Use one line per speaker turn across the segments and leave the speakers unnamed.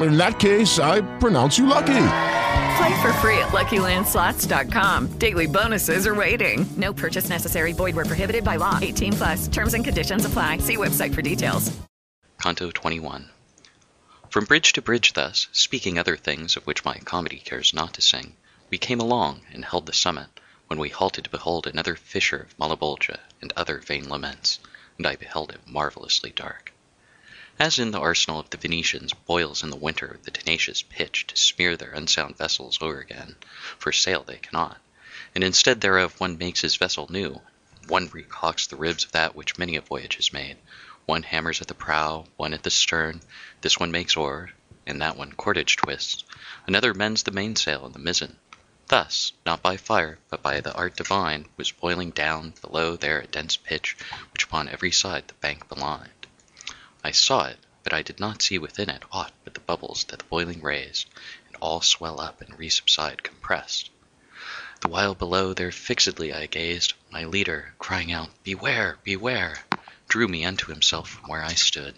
In that case, I pronounce you lucky.
Play for free at LuckyLandSlots.com. Daily bonuses are waiting. No purchase necessary. Void where prohibited by law. 18 plus. Terms and conditions apply. See website for details.
Canto 21. From bridge to bridge thus, speaking other things of which my comedy cares not to sing, we came along and held the summit, when we halted to behold another fissure of Malebolgia and other vain laments, and I beheld it marvellously dark. As in the arsenal of the Venetians boils in the winter the tenacious pitch to smear their unsound vessels over again, for sail they cannot, and instead thereof one makes his vessel new, one recocks the ribs of that which many a voyage has made, one hammers at the prow, one at the stern, this one makes oar, and that one cordage twists, another mends the mainsail and the mizzen. Thus, not by fire, but by the art divine, was boiling down below there a dense pitch, which upon every side the bank belied. I saw it, but I did not see within it aught but the bubbles that the boiling raised, and all swell up and resubside compressed. The while below there fixedly I gazed, my leader, crying out, Beware, beware, drew me unto himself from where I stood.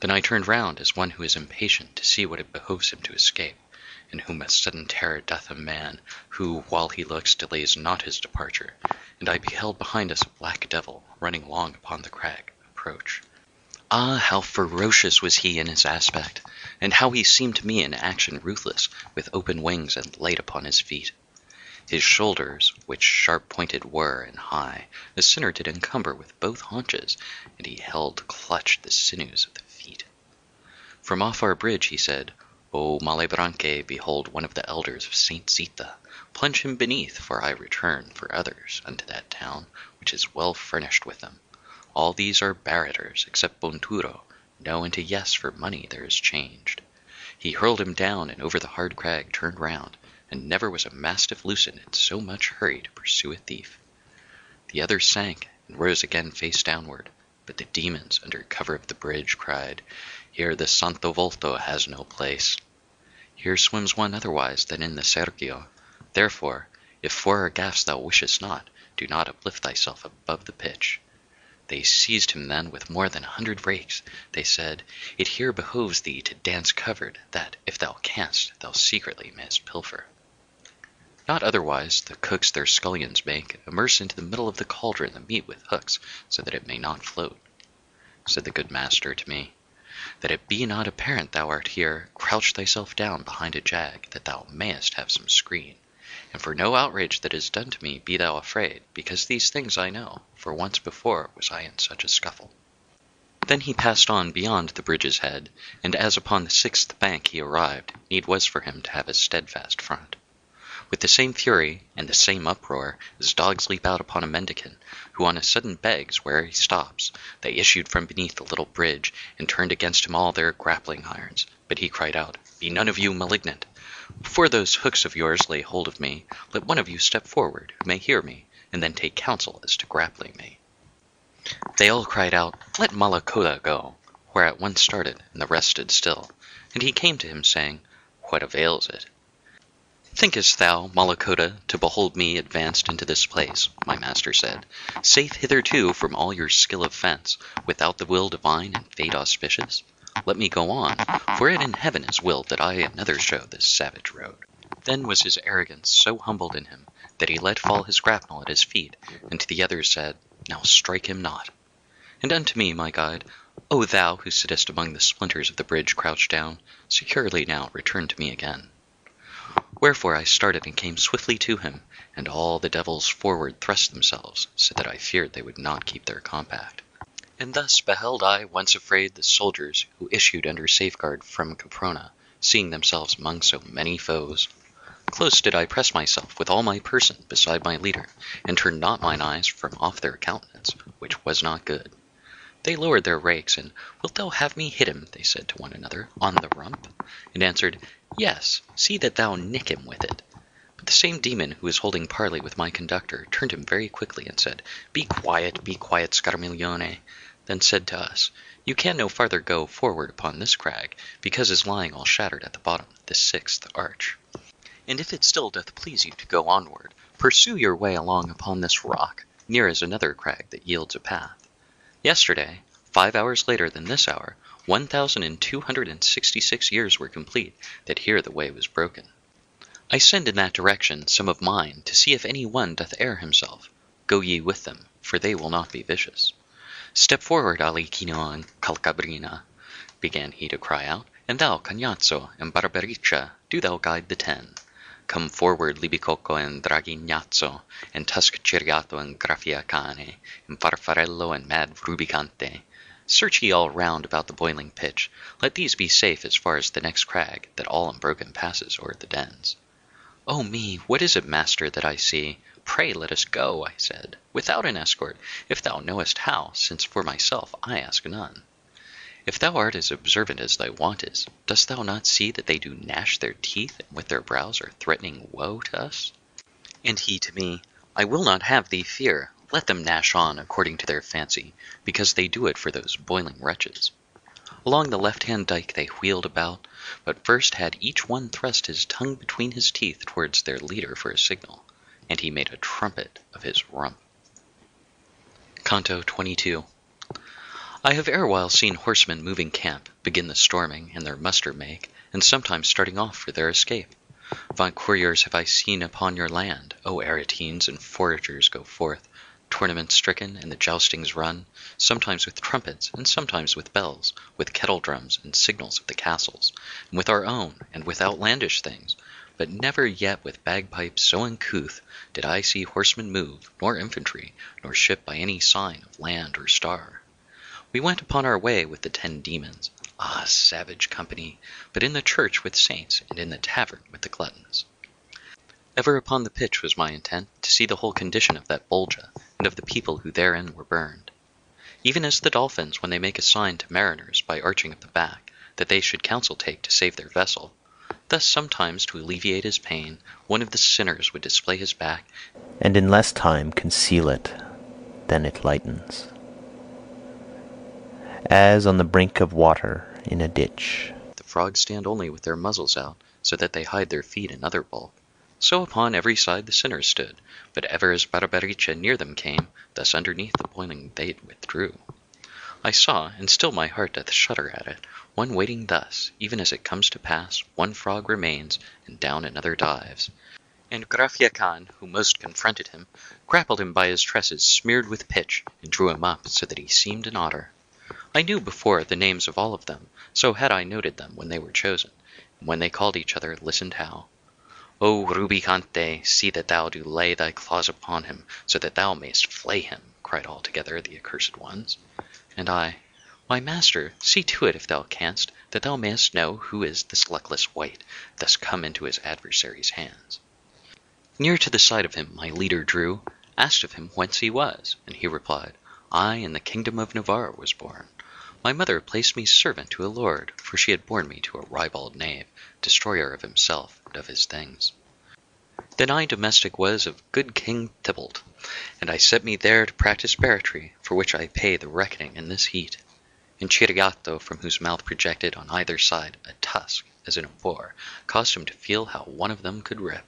Then I turned round as one who is impatient to see what it behoves him to escape, in whom a sudden terror doth a man, who, while he looks, delays not his departure, and I beheld behind us a black devil, running long upon the crag, approach. Ah, how ferocious was he in his aspect, and how he seemed to me in action ruthless, with open wings and light upon his feet. His shoulders, which sharp pointed were and high, the sinner did encumber with both haunches, and he held clutched the sinews of the feet. From off our bridge he said, O Malebranche, behold one of the elders of Saint Zita. Plunge him beneath, for I return for others unto that town, which is well furnished with them. All these are barrators, except Bonturo. No into yes for money there is changed. He hurled him down, and over the hard crag turned round, and never was a mastiff loosened in so much hurry to pursue a thief. The other sank, and rose again face downward, but the demons, under cover of the bridge, cried, Here the Santo Volto has no place. Here swims one otherwise than in the Serchio. Therefore, if for our gaffs thou wishest not, do not uplift thyself above the pitch. They seized him then with more than a hundred rakes. They said, It here behoves thee to dance covered, that, if thou canst, thou secretly mayst pilfer. Not otherwise the cooks their scullions make, immerse into the middle of the cauldron the meat with hooks, so that it may not float. Said the good master to me, That it be not apparent thou art here, crouch thyself down behind a jag, that thou mayest have some screen. And for no outrage that is done to me be thou afraid, because these things I know, for once before was I in such a scuffle. Then he passed on beyond the bridge's head, and as upon the sixth bank he arrived, need was for him to have a steadfast front. With the same fury, and the same uproar, as dogs leap out upon a mendicant, who on a sudden begs where he stops, they issued from beneath the little bridge, and turned against him all their grappling irons. But he cried out, Be none of you malignant! Before those hooks of yours lay hold of me, let one of you step forward, who may hear me, and then take counsel as to grappling me. They all cried out, Let Malacoda go, whereat one started, and the rest stood still. And he came to him, saying, What avails it? Thinkest thou, Malacoda, to behold me advanced into this place, my master said, safe hitherto from all your skill of fence, without the will divine and fate auspicious? Let me go on, for it in heaven is willed that I another show this savage road. Then was his arrogance so humbled in him, that he let fall his grapnel at his feet, and to the others said, Now strike him not. And unto me, my guide, O thou who sittest among the splinters of the bridge crouched down, securely now return to me again. Wherefore I started and came swiftly to him, and all the devils forward thrust themselves, so that I feared they would not keep their compact. And thus beheld I once afraid the soldiers who issued under safeguard from Caprona, seeing themselves among so many foes. Close did I press myself with all my person beside my leader, and turned not mine eyes from off their countenance, which was not good. They lowered their rakes, and Wilt thou have me hit him, they said to one another, on the rump? And answered, Yes, see that thou nick him with it. But the same demon who was holding parley with my conductor turned him very quickly, and said, Be quiet, be quiet, Scarmiglione. Then said to us, You can no farther go forward upon this crag, because is lying all shattered at the bottom, this sixth arch. And if it still doth please you to go onward, pursue your way along upon this rock, near is another crag that yields a path. Yesterday, five hours later than this hour, one thousand and two hundred and sixty-six years were complete that here the way was broken. I send in that direction some of mine to see if any one doth err himself. Go ye with them, for they will not be vicious. Step forward, Alichino and Calcabrina, began he to cry out, and thou, Cagnazzo and Barbariccia, do thou guide the ten. Come forward, Libicocco and Draghignazzo, and Tusk Ciriatto and Graffiacane, and Farfarello and mad Rubicante. Search ye all round about the boiling pitch. Let these be safe as far as the next crag, that all unbroken passes o'er the dens. Oh me, what is it, master, that I see? Pray let us go, I said, without an escort, if thou knowest how, since for myself I ask none. If thou art as observant as thy wont is, dost thou not see that they do gnash their teeth, and with their brows are threatening woe to us? And he to me, I will not have thee fear. Let them gnash on according to their fancy, because they do it for those boiling wretches. Along the left-hand dike they wheeled about, but first had each one thrust his tongue between his teeth towards their leader for a signal, and he made a trumpet of his rump. Canto 22 I have erewhile seen horsemen moving camp, begin the storming, and their muster make, and sometimes starting off for their escape. Vaunt couriers have I seen upon your land, O Aretines and foragers go forth, tournament stricken, and the joustings run, sometimes with trumpets, and sometimes with bells, with kettle drums, and signals of the castles, and with our own, and with outlandish things, but never yet with bagpipes so uncouth did I see horsemen move, nor infantry, nor ship by any sign of land or star. We went upon our way with the ten demons. Ah, savage company! But in the church with saints, and in the tavern with the gluttons. Ever upon the pitch was my intent to see the whole condition of that Bolgia, and of the people who therein were burned. Even as the dolphins, when they make a sign to mariners by arching of the back, that they should counsel take to save their vessel, thus sometimes to alleviate his pain, one of the sinners would display his back,
and in less time conceal it than it lightens as on the brink of water in a ditch.
The frogs stand only with their muzzles out, so that they hide their feet and other bulk. So upon every side the sinners stood, but ever as Barbariccia near them came, thus underneath the boiling they withdrew. I saw, and still my heart doth shudder at it, one waiting thus, even as it comes to pass, one frog remains, and down another dives. And Graffiacan, who most confronted him, grappled him by his tresses smeared with pitch, and drew him up so that he seemed an otter. I knew before the names of all of them, so had I noted them when they were chosen, and when they called each other listened how. O Rubicante, see that thou do lay thy claws upon him, so that thou mayst flay him, cried all together the accursed ones. And I, Why, master, see to it if thou canst, that thou mayest know who is this luckless wight, thus come into his adversary's hands. Near to the side of him my leader drew, asked of him whence he was, and he replied, I in the kingdom of Navarre was born. My mother placed me servant to a lord, for she had borne me to a ribald knave, destroyer of himself and of his things. Then I domestic was of good King Thibault, and I set me there to practise barratry, for which I pay the reckoning in this heat. And Ciriatto, from whose mouth projected on either side a tusk, as in a boar, caused him to feel how one of them could rip.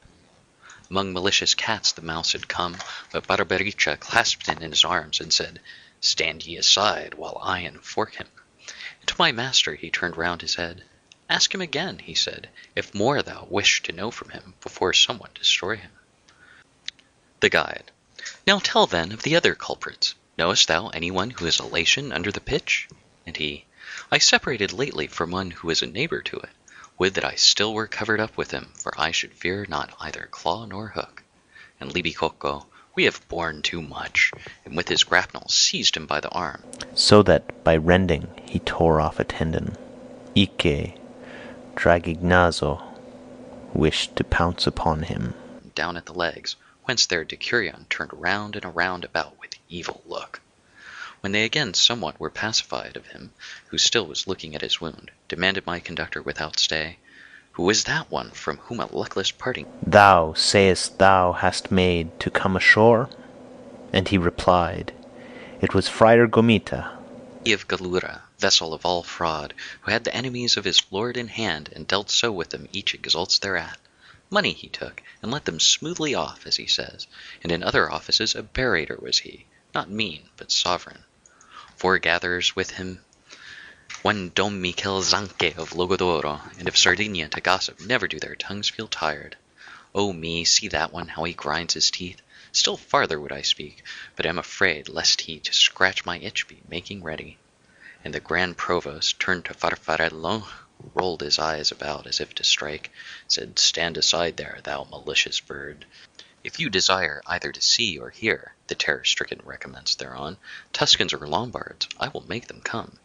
Among malicious cats the mouse had come, but Barbariccia clasped him in his arms and said, Stand ye aside, while I enfork him. And to my master he turned round his head. Ask him again, he said, if more thou wish to know from him, before someone destroy him. The Guide. Now tell then of the other culprits. Knowest thou any one who is a Latian under the pitch? And he, I separated lately from one who is a neighbor to it. Would that I still were covered up with him, for I should fear not either claw nor hook. And Libicocco, We have borne too much, and with his grapnel seized him by the arm,
so that by rending he tore off a tendon. Ike, Draghignazzo, wished to pounce upon him.
down at the legs, whence their decurion turned round and around about with evil look. When they again somewhat were pacified of him, who still was looking at his wound, demanded my conductor without stay, Who is that one from whom a luckless parting
Thou sayest thou hast made to come ashore? And he replied, It was Friar Gomita.
of Gallura, vessel of all fraud, who had the enemies of his lord in hand, and dealt so with them each exults thereat. Money he took, and let them smoothly off, as he says, and in other offices a barrator was he, not mean, but sovereign. Foregathers with him one Dom Michel Zanche of Logodoro, and of Sardinia to gossip, never do their tongues feel tired. Oh me, see that one, how he grinds his teeth. Still farther would I speak, but am afraid lest he to scratch my itch be making ready. And the Grand Provost turned to Farfarello, who rolled his eyes about as if to strike, said, Stand aside there, thou malicious bird. If you desire either to see or hear, the terror-stricken recommenced thereon, Tuscans or Lombards, I will make them come.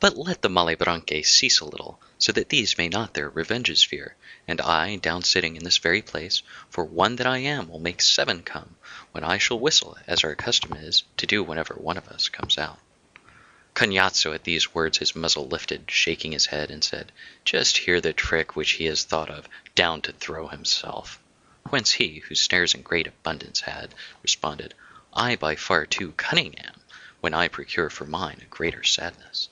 But let the Malebranche cease a little, so that these may not their revenges fear, and I, down sitting in this very place, for one that I am will make seven come, when I shall whistle, as our custom is, to do whenever one of us comes out. Cagnazzo at these words his muzzle lifted, shaking his head, and said, Just hear the trick which he has thought of, down to throw himself. Whence he, who snares in great abundance had, responded, I by far too cunning am, when I procure for mine a greater sadness.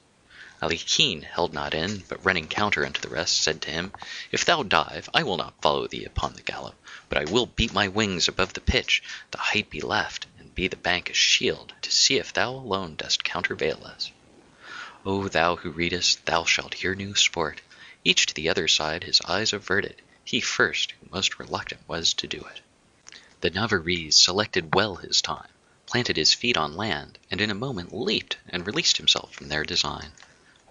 Alichin held not in, but running counter unto the rest, said to him, If thou dive, I will not follow thee upon the gallop, but I will beat my wings above the pitch, the height be left, and be the bank a shield, to see if thou alone dost countervail us. O thou who readest, thou shalt hear new sport. Each to the other side his eyes averted, he first, who most reluctant was to do it. The Navarrese selected well his time, planted his feet on land, and in a moment leaped and released himself from their design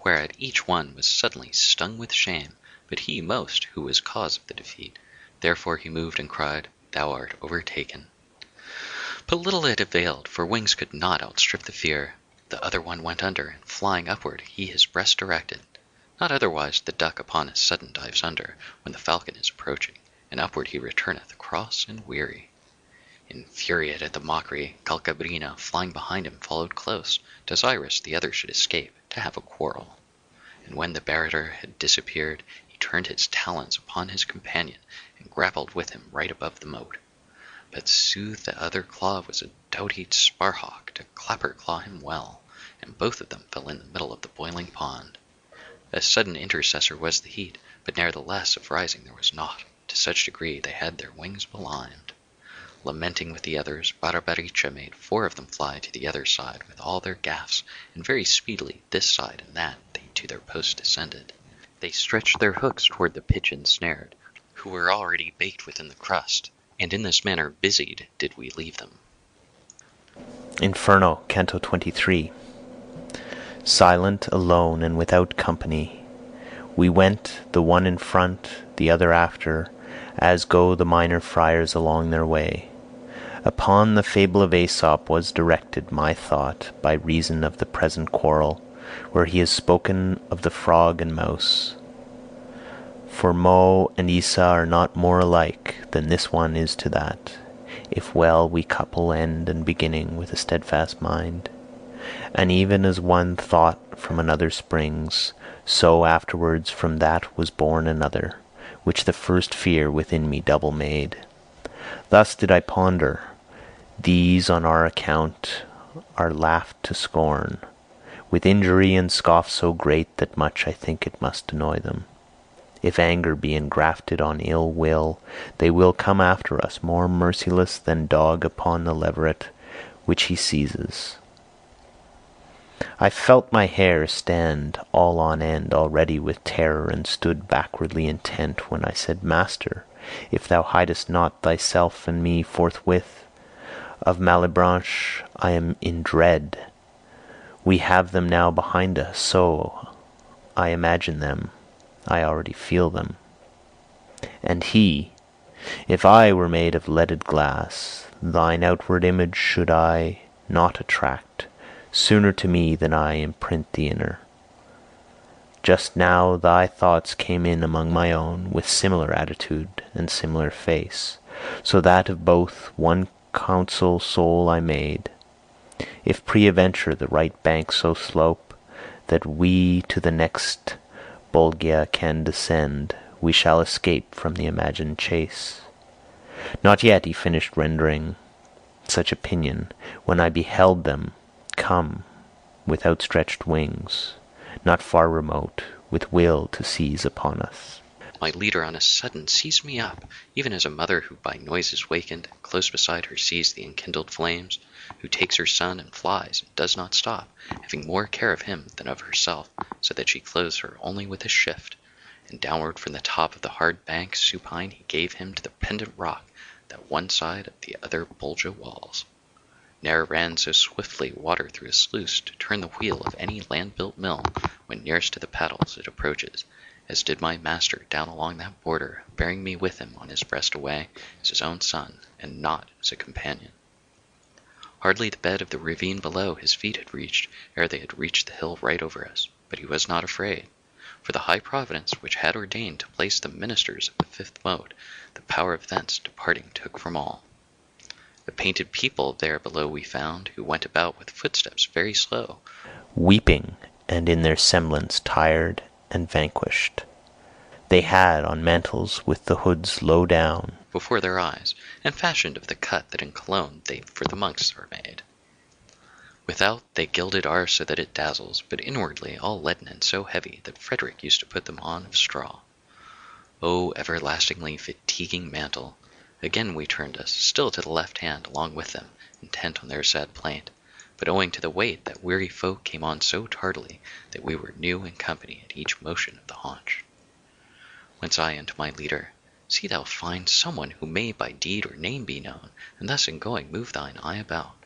whereat each one was suddenly stung with shame, but he most who was cause of the defeat. Therefore he moved and cried, Thou art overtaken. But little it availed, for wings could not outstrip the fear. The other one went under, and flying upward he his breast directed. Not otherwise the duck upon a sudden dives under, when the falcon is approaching, and upward he returneth, cross and weary. Infuriate at the mockery, Calcabrina, flying behind him, followed close, desirous the other should escape, to have a quarrel. And when the barrator had disappeared, he turned his talons upon his companion, and grappled with him right above the moat. But sooth the other claw was a doughty sparhawk to clapper claw him well, and both of them fell in the middle of the boiling pond. A sudden intercessor was the heat, but nevertheless of rising there was naught, to such degree they had their wings belimed. Lamenting with the others, Barbariccia made four of them fly to the other side with all their gaffs, and very speedily this side and that they to their post descended. They stretched their hooks toward the pigeons snared, who were already baked within the crust, and in this manner busied did we leave them.
Inferno, Canto 23. Silent, alone, and without company, we went, the one in front, the other after, as go the minor friars along their way. Upon the fable of Aesop was directed my thought by reason of the present quarrel, where he has spoken of the frog and mouse. For Mo and Isa are not more alike than this one is to that, if well we couple end and beginning with a steadfast mind. And even as one thought from another springs, so afterwards from that was born another, which the first fear within me double made. Thus did I ponder, these on our account are laughed to scorn, with injury and scoff so great that much I think it must annoy them. If anger be engrafted on ill will, they will come after us more merciless than dog upon the leveret which he seizes. I felt my hair stand all on end already with terror, and stood backwardly intent, when I said, Master, if thou hidest not thyself and me forthwith, of Malebranche I am in dread. We have them now behind us, so I imagine them, I already feel them. And he, if I were made of leaded glass, thine outward image should I not attract Sooner to me than I imprint the inner. Just now thy thoughts came in among my own With similar attitude and similar face, So that of both one counsel sole I made, If peradventure the right bank so slope That we to the next Bolgia can descend, We shall escape from the imagined chase. Not yet he finished rendering such opinion, When I beheld them come with outstretched wings, Not far remote, with will to seize upon us.
My leader on a sudden seized me up, even as a mother who by noises wakened, close beside her sees the enkindled flames, who takes her son and flies and does not stop, having more care of him than of herself, so that she clothes her only with a shift. And downward from the top of the hard bank supine he gave him to the pendant rock that one side of the other Bolgia walls. Ne'er ran so swiftly water through a sluice to turn the wheel of any land built mill when nearest to the paddles it approaches, as did my master down along that border, bearing me with him on his breast away as his own son, and not as a companion. Hardly the bed of the ravine below his feet had reached ere they had reached the hill right over us, but he was not afraid, for the high providence which had ordained to place the ministers of the fifth mode, the power of thence departing took from all. The painted people there below we found, who went about with footsteps very slow,
Weeping, and in their semblance tired and vanquished. They had on mantles with the hoods low down,
before their eyes, and fashioned of the cut that in Cologne they for the monks are made. Without they gilded are so that it dazzles, but inwardly all leaden and so heavy that Frederick used to put them on of straw. O everlastingly fatiguing mantle! Again we turned us, still to the left hand, along with them, intent on their sad plaint; but owing to the weight that weary folk came on so tardily that we were new in company at each motion of the haunch. Whence I unto my leader, See thou find some one who may by deed or name be known, and thus in going move thine eye about.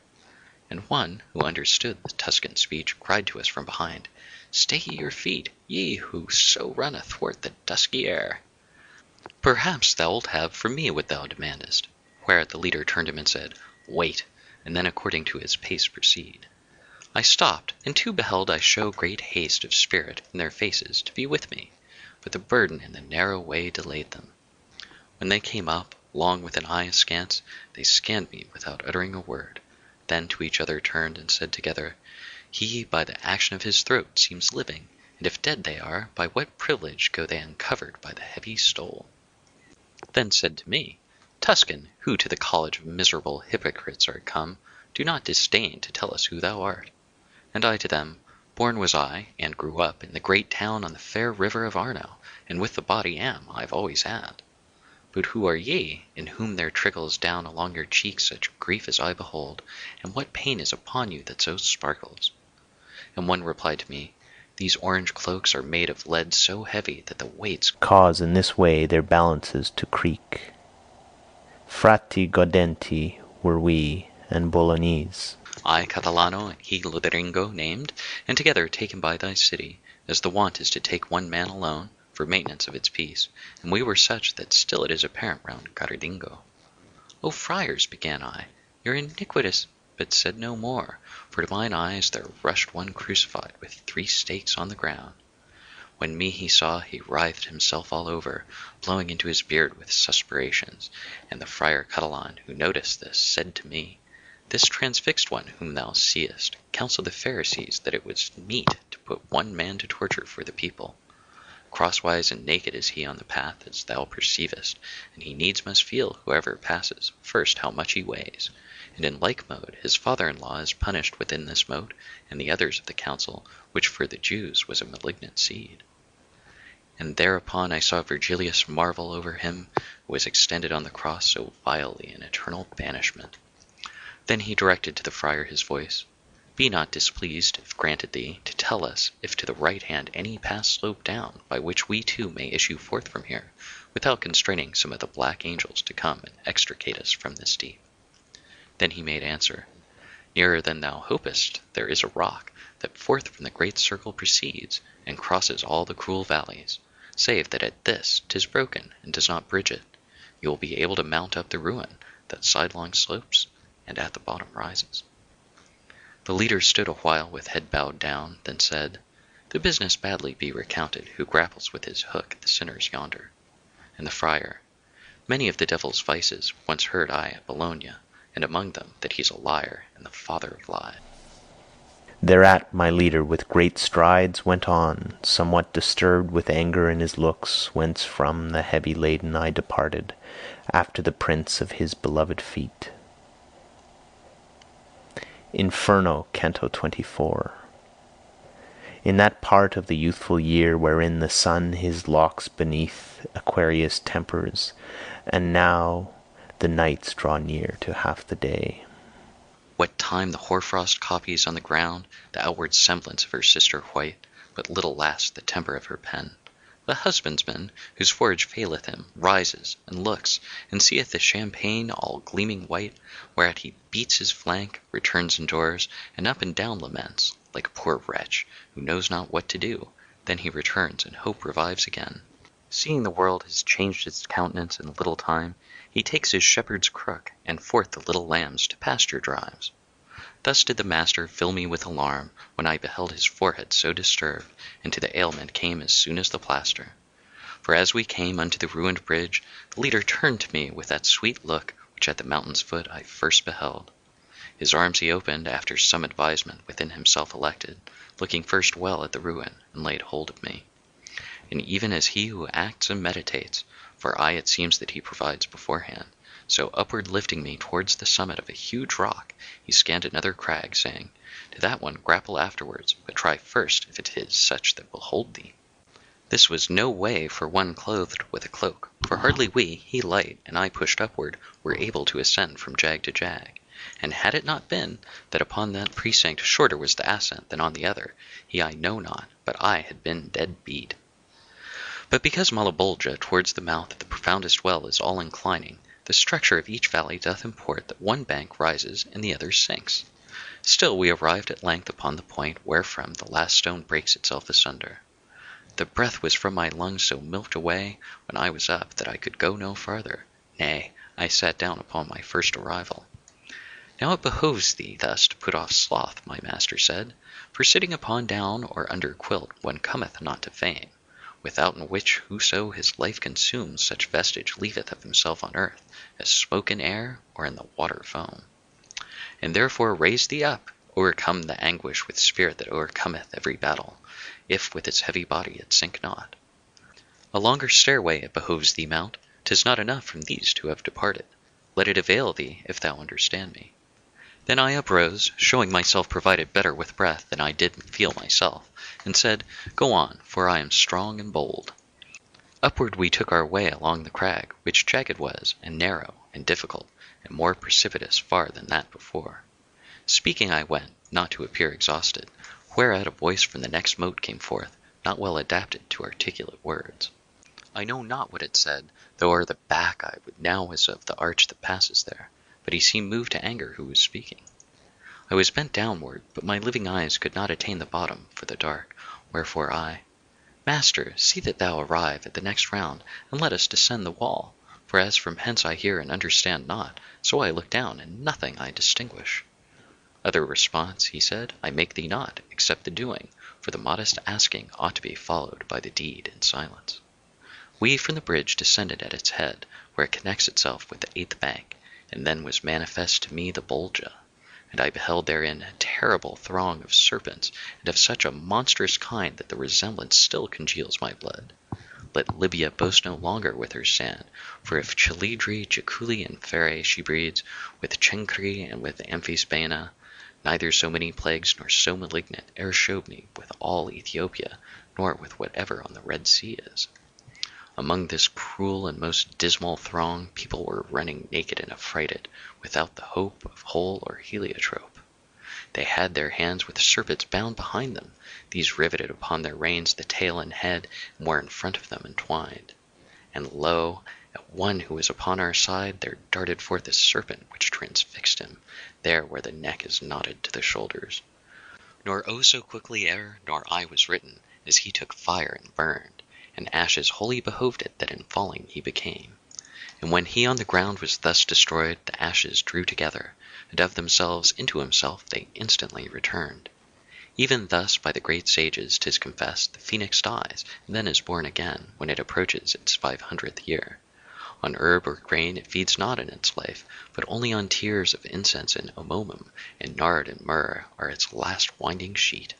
And one, who understood the Tuscan speech, cried to us from behind, Stay ye your feet, ye who so run athwart the dusky air. Perhaps thou'lt have from me what thou demandest. Whereat the leader turned him and said, Wait, and then according to his pace proceed. I stopped, and two beheld I show great haste of spirit in their faces to be with me, but the burden in the narrow way delayed them. When they came up, long with an eye askance, they scanned me without uttering a word, then to each other turned and said together, He by the action of his throat seems living, and if dead they are, by what privilege go they uncovered by the heavy stole? Then said to me, Tuscan, who to the college of miserable hypocrites art come, do not disdain to tell us who thou art. And I to them, Born was I, and grew up, in the great town on the fair river of Arno, and with the body am, I've always had. But who are ye, in whom there trickles down along your cheeks such grief as I behold, and what pain is upon you that so sparkles? And one replied to me, These orange cloaks are made of lead so heavy that the weights
cause in this way their balances to creak. Frati Gaudenti were we, and Bolognese.
I Catalano and he Loderingo named, and together taken by thy city, as the wont is to take one man alone, for maintenance of its peace, and we were such that still it is apparent round Gardingo. O friars, began I, you're iniquitous, but said no more, for to mine eyes there rushed one crucified with three stakes on the ground. When me he saw, he writhed himself all over, blowing into his beard with suspirations, and the friar Catalan, who noticed this, said to me, This transfixed one whom thou seest counselled the Pharisees that it was meet to put one man to torture for the people. Crosswise and naked is he on the path, as thou perceivest, and he needs must feel, whoever passes, first how much he weighs. And in like mode his father-in-law is punished within this moat, and the others of the council, which for the Jews was a malignant seed. And thereupon I saw Virgilius marvel over him who was extended on the cross so vilely in eternal banishment. Then he directed to the friar his voice, Be not displeased, if granted thee, to tell us if to the right hand any pass slope down, by which we too may issue forth from here, without constraining some of the black angels to come and extricate us from this deep. Then he made answer, Nearer than thou hopest there is a rock, that forth from the great circle proceeds, and crosses all the cruel valleys, save that at this 'tis broken, and does not bridge it. You will be able to mount up the ruin, that sidelong slopes and at the bottom rises. The leader stood a while with head bowed down, then said, The business badly be recounted who grapples with his hook the sinners yonder. And the friar, Many of the devil's vices once heard I at Bologna, and among them that he's a liar and the father of lies.
Thereat my leader with great strides went on, somewhat disturbed with anger in his looks, whence from the heavy laden I departed, after the prints of his beloved feet. Inferno, Canto 24. In that part of the youthful year wherein the sun his locks beneath Aquarius tempers, and now the nights draw near to half the day.
What time the hoarfrost copies on the ground the outward semblance of her sister white, but little lasts the temper of her pen. The husbandman, whose forage faileth him, rises, and looks, and seeth the champaign all gleaming white, whereat he beats his flank, returns indoors, and up and down laments, like a poor wretch, who knows not what to do. Then he returns, and hope revives again. Seeing the world has changed its countenance in a little time, he takes his shepherd's crook, and forth the little lambs to pasture drives. Thus did the master fill me with alarm, when I beheld his forehead so disturbed, and to the ailment came as soon as the plaster. For as we came unto the ruined bridge, the leader turned to me with that sweet look which at the mountain's foot I first beheld. His arms he opened, after some advisement within himself elected, looking first well at the ruin, and laid hold of me. And even as he who acts and meditates, for I it seems that he provides beforehand, so upward lifting me towards the summit of a huge rock, he scanned another crag, saying, To that one grapple afterwards, but try first if it is such that will hold thee. This was no way for one clothed with a cloak, for hardly we, he light, and I pushed upward, were able to ascend from jag to jag. And had it not been that upon that precinct shorter was the ascent than on the other, he I know not, but I had been dead beat. But because Malebolgia towards the mouth of the profoundest well is all inclining, the structure of each valley doth import that one bank rises and the other sinks. Still we arrived at length upon the point wherefrom the last stone breaks itself asunder. The breath was from my lungs so milked away when I was up that I could go no farther; nay, I sat down upon my first arrival. Now it behoves thee thus to put off sloth, my master said, for sitting upon down or under quilt one cometh not to fame withouten which whoso his life consumes such vestige leaveth of himself on earth, as smoke in air, or in the water foam. And therefore raise thee up, overcome the anguish with spirit that overcometh every battle, if with its heavy body it sink not. A longer stairway it behoves thee mount, 'tis not enough from these to have departed. Let it avail thee, if thou understand me. Then I uprose, showing myself provided better with breath than I did feel myself, and said, Go on, for I am strong and bold. Upward we took our way along the crag, which jagged was, and narrow, and difficult, and more precipitous far than that before. Speaking I went, not to appear exhausted, whereat a voice from the next moat came forth, not well adapted to articulate words. I know not what it said, though o'er the back I would now as of the arch that passes there but he seemed moved to anger who was speaking. I was bent downward, but my living eyes could not attain the bottom for the dark, wherefore I, Master, see that thou arrive at the next round, and let us descend the wall, for as from hence I hear and understand not, so I look down, and nothing I distinguish. Other response, he said, I make thee not, except the doing, for the modest asking ought to be followed by the deed in silence. We from the bridge descended at its head, where it connects itself with the eighth bank, and then was manifest to me the Bolgia, and I beheld therein a terrible throng of serpents, and of such a monstrous kind that the resemblance still congeals my blood. Let Libya boast no longer with her sand, for if Chelydri, Jaculi, and Phareae she breeds, with Cenchri and with Amphisbaena, neither so many plagues nor so malignant e'er showed me with all Ethiopia, nor with whatever on the Red Sea is. Among this cruel and most dismal throng people were running naked and affrighted, without the hope of hole or heliotrope. They had their hands with serpents bound behind them; these riveted upon their reins the tail and head, and were in front of them entwined. And lo! at one who was upon our side there darted forth a serpent which transfixed him, there where the neck is knotted to the shoulders. Nor oh so quickly e'er, nor I was written, as he took fire and burned and ashes wholly behoved it that in falling he became. And when he on the ground was thus destroyed, the ashes drew together, and of themselves into himself they instantly returned. Even thus by the great sages 'tis confessed the phoenix dies, and then is born again, when it approaches its five hundredth year. On herb or grain it feeds not in its life, but only on tears of incense and amomum, and nard and myrrh are its last winding sheet.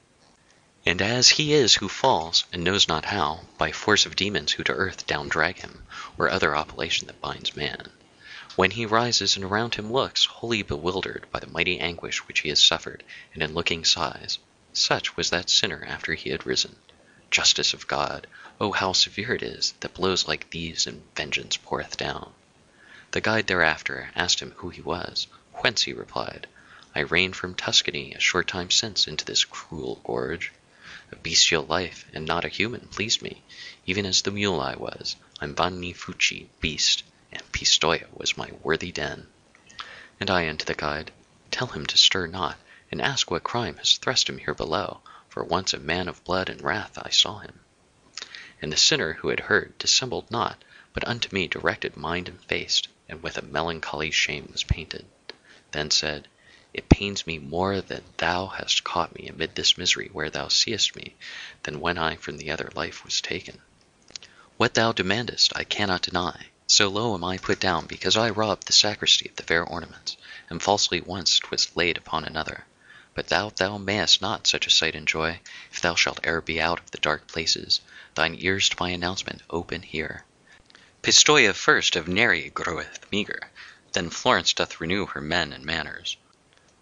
And as he is who falls, and knows not how, by force of demons who to earth down drag him, or other operation that binds man, when he rises and around him looks, wholly bewildered by the mighty anguish which he has suffered, and in looking sighs, such was that sinner after he had risen. Justice of God! Oh, how severe it is, that blows like these and vengeance poureth down. The guide thereafter asked him who he was, whence he replied, I reigned from Tuscany a short time since into this cruel gorge. A bestial life, and not a human, pleased me, even as the mule I was. I'm Vanni Fucci, beast, and Pistoia was my worthy den. And I unto the guide, Tell him to stir not, and ask what crime has thrust him here below, for once a man of blood and wrath I saw him. And the sinner who had heard dissembled not, but unto me directed mind and face, and with a melancholy shame was painted. Then said, It pains me more that thou hast caught me amid this misery where thou seest me, than when I from the other life was taken. What thou demandest I cannot deny, so low am I put down because I robbed the sacristy of the fair ornaments, and falsely once 'twas laid upon another. But thou thou mayest not such a sight enjoy, if thou shalt e'er be out of the dark places, thine ears to my announcement open here. Pistoia first of Neri groweth meagre, then Florence doth renew her men and manners.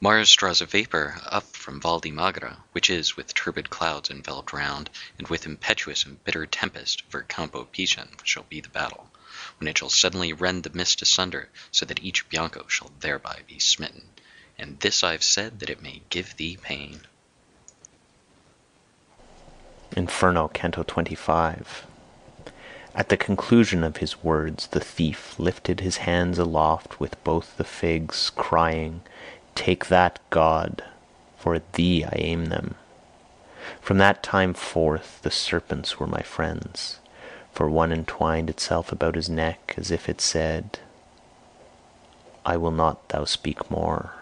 Mars draws a vapour up from Val di Magra, which is with turbid clouds enveloped round, and with impetuous and bitter tempest over Campo Picen shall be the battle, when it shall suddenly rend the mist asunder, so that each Bianco shall thereby be smitten. And this I've said that it may give thee pain.
Inferno, Canto 25. At the conclusion of his words, the thief lifted his hands aloft with both the figs, crying, Take that, God, for at thee I aim them. From that time forth the serpents were my friends, for one entwined itself about his neck as if it said, I will not thou speak more.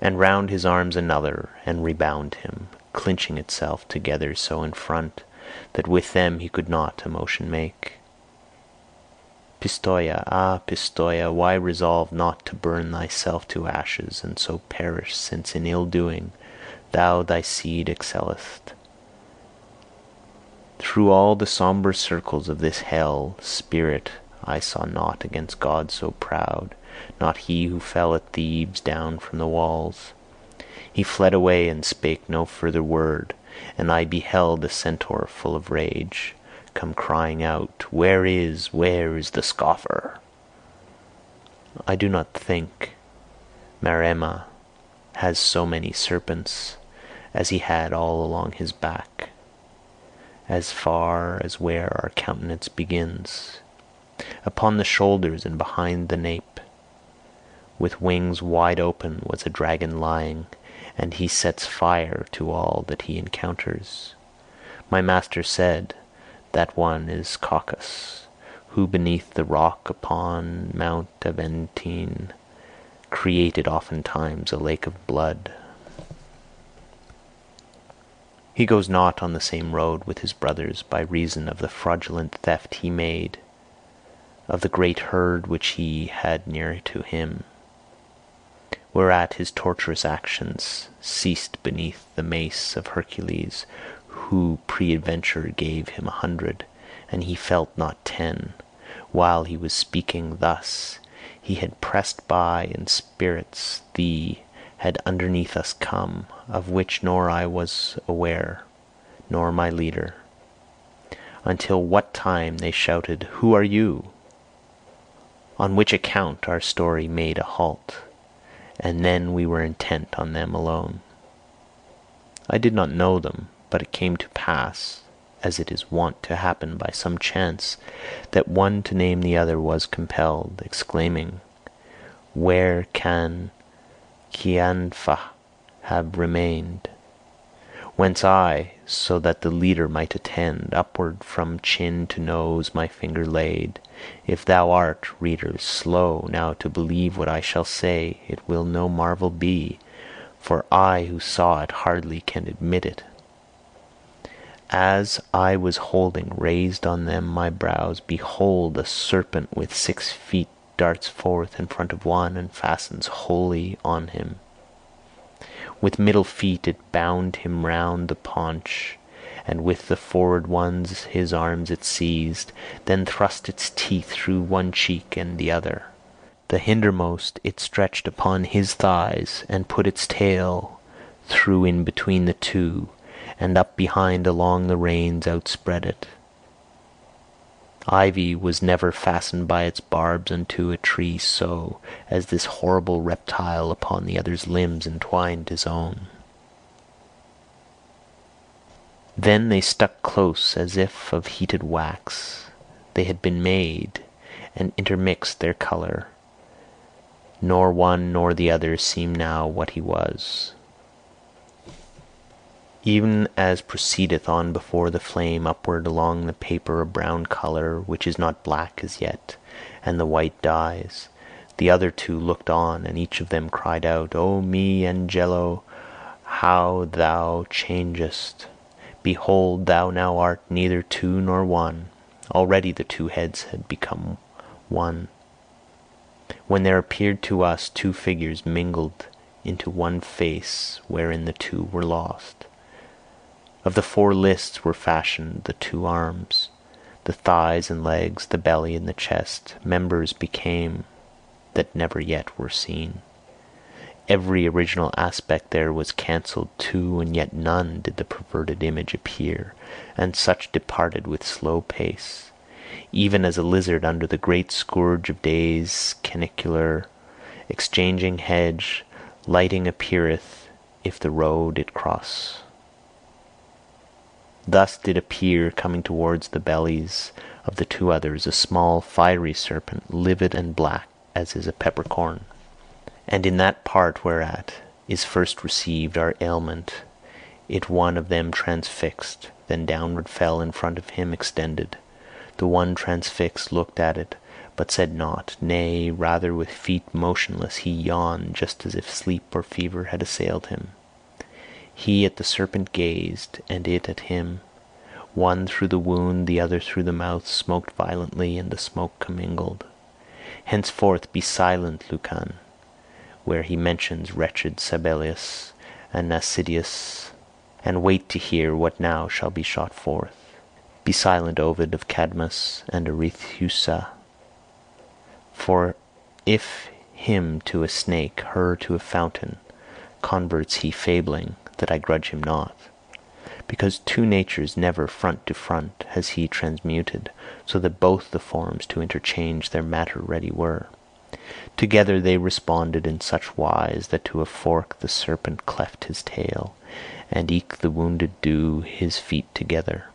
And round his arms another, and rebound him, clinching itself together so in front, that with them he could not a motion make. Pistoia, ah, Pistoia, why resolve not to burn thyself to ashes, and so perish, since in ill doing thou thy seed excellest? Through all the sombre circles of this hell, spirit I saw not against God so proud, not he who fell at Thebes down from the walls. He fled away and spake no further word, and I beheld a centaur full of rage come crying out, Where is, where is the scoffer? I do not think Maremma has so many serpents as he had all along his back, as far as where our countenance begins, upon the shoulders and behind the nape. With wings wide open was a dragon lying, and he sets fire to all that he encounters. My master said, that one is Cacus, who beneath the rock upon Mount Aventine created oftentimes a lake of blood. He goes not on the same road with his brothers by reason of the fraudulent theft he made of the great herd which he had near to him, whereat his torturous actions ceased beneath the mace of Hercules, who peradventure gave him a hundred, and he felt not ten. While he was speaking thus, he had pressed by in spirits thee had underneath us come, of which nor I was aware, nor my leader, until what time they shouted, Who are you? On which account our story made a halt, and then we were intent on them alone. I did not know them, but it came to pass, as it is wont to happen by some chance, that one to name the other was compelled, exclaiming, Where can Cianfa have remained? whence I, so that the leader might attend, Upward from chin to nose my finger laid. If thou art, reader, slow now to believe what I shall say, it will no marvel be, for I who saw it hardly can admit it. As I was holding raised on them my brows, behold a serpent with six feet darts forth in front of one and fastens wholly on him. With middle feet it bound him round the paunch, and with the forward ones his arms it seized, then thrust its teeth through one cheek and the other. The hindermost it stretched upon his thighs, and put its tail through in between the two, and up behind along the reins outspread it. Ivy was never fastened by its barbs unto a tree so as this horrible reptile upon the other's limbs entwined his own. Then they stuck close as if of heated wax. They had been made, and intermixed their colour, nor one nor the other seemed now what he was. Even as proceedeth on before the flame upward along the paper a brown colour which is not black as yet, and the white dies, the other two looked on, and each of them cried out, O me Agnello, how thou changest! Behold thou now art neither two nor one. Already the two heads had become one. When there appeared to us two figures mingled into one face wherein the two were lost. Of the four lists were fashioned the two arms, the thighs and legs, the belly and the chest, members became that never yet were seen. Every original aspect there was cancelled too, and yet none did the perverted image appear, and such departed with slow pace, even as a lizard under the great scourge of days canicular, exchanging hedge, lighting appeareth if the road it cross. Thus did appear coming towards the bellies of the two others a small fiery serpent, livid and black as is a peppercorn. And in that part whereat is first received our ailment, it one of them transfixed, then downward fell in front of him extended. The one transfixed looked at it, but said naught; nay, rather with feet motionless he yawned, just as if sleep or fever had assailed him. He at the serpent gazed, and it at him. One through the wound, the other through the mouth, smoked violently, and the smoke commingled. Henceforth be silent, Lucan, where he mentions wretched Sabellus and Nasidius, and wait to hear what now shall be shot forth. Be silent, Ovid of Cadmus and Arethusa, for if him to a snake, her to a fountain, converts he fabling, that I grudge him not. Because two natures never front to front has he transmuted, so that both the forms to interchange their matter ready were. Together they responded in such wise that to a fork the serpent cleft his tail, and eke the wounded do his feet together.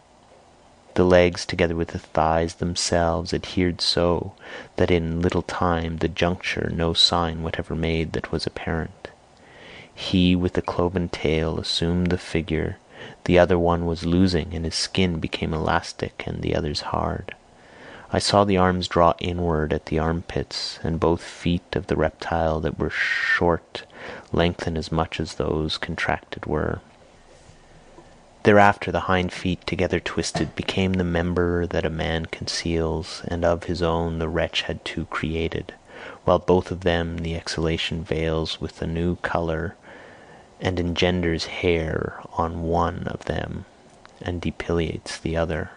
The legs together with the thighs themselves adhered so, that in little time the juncture no sign whatever made that was apparent. He with the cloven tail assumed the figure, the other one was losing, and his skin became elastic and the other's hard. I saw the arms draw inward at the armpits, and both feet of the reptile that were short lengthen as much as those contracted were. Thereafter the hind feet together twisted became the member that a man conceals, and of his own the wretch had two created, while both of them the exhalation veils with a new colour and engenders hair on one of them and depilates the other.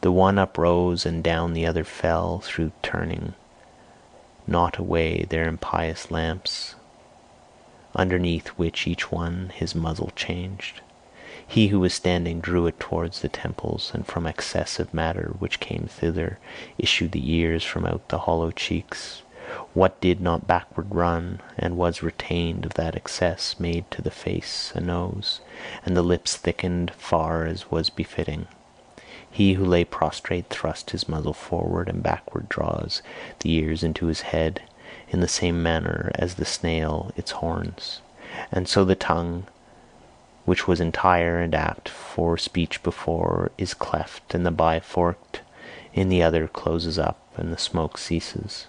The one uprose and down the other fell through turning not away their impious lamps, underneath which each one his muzzle changed. He who was standing drew it towards the temples, and from excess of matter which came thither issued the ears from out the hollow cheeks. What did not backward run, and was retained of that excess, made to the face a nose, and the lips thickened far as was befitting. He who lay prostrate thrust his muzzle forward and backward draws the ears into his head, in the same manner as the snail its horns, and so the tongue which was entire and apt, for speech before is cleft, and the by forked in the other closes up, and the smoke ceases.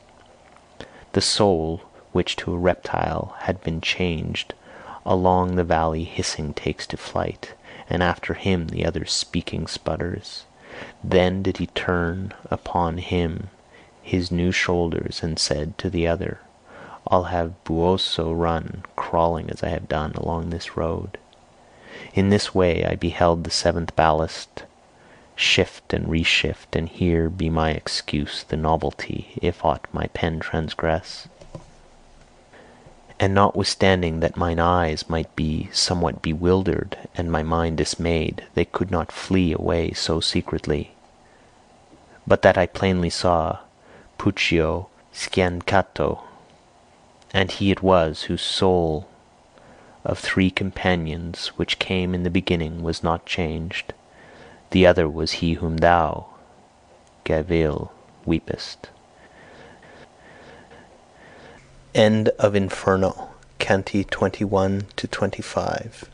The soul, which to a reptile had been changed, along the valley hissing takes to flight, and after him the other speaking sputters. Then did he turn upon him his new shoulders, and said to the other, I'll have Buoso run, crawling as I have done, along this road. In this way I beheld the seventh ballast shift and reshift, and here be my excuse, the novelty, if aught my pen transgress. And notwithstanding that mine eyes might be somewhat bewildered and my mind dismayed, they could not flee away so secretly, but that I plainly saw Puccio Sciancato, and he it was whose soul of three companions which came in the beginning was not changed. The other was he whom thou, Gaville, weepest. End of Inferno, Canti 21 to 25.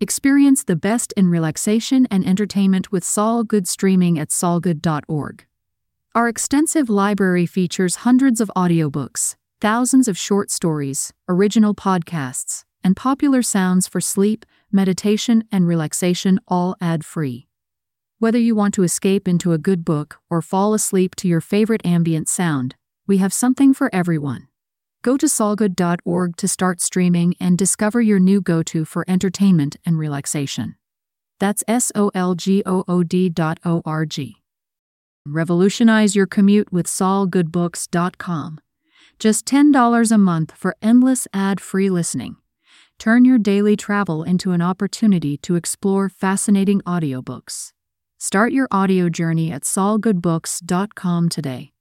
Experience the best in relaxation and entertainment with Sol Good streaming at solgood.org. Our extensive library features hundreds of audiobooks, thousands of short stories, original podcasts, and popular sounds for sleep, meditation, and relaxation, all ad free. Whether you want to escape into a good book or fall asleep to your favorite ambient sound, we have something for everyone. Go to solgood.org to start streaming and discover your new go to for entertainment and relaxation. That's S O L G O O D dot O R G. Revolutionize your commute with solgoodbooks.com. Just $10 a month for endless ad free listening. Turn your daily travel into an opportunity to explore fascinating audiobooks. Start your audio journey at solgoodbooks.com today.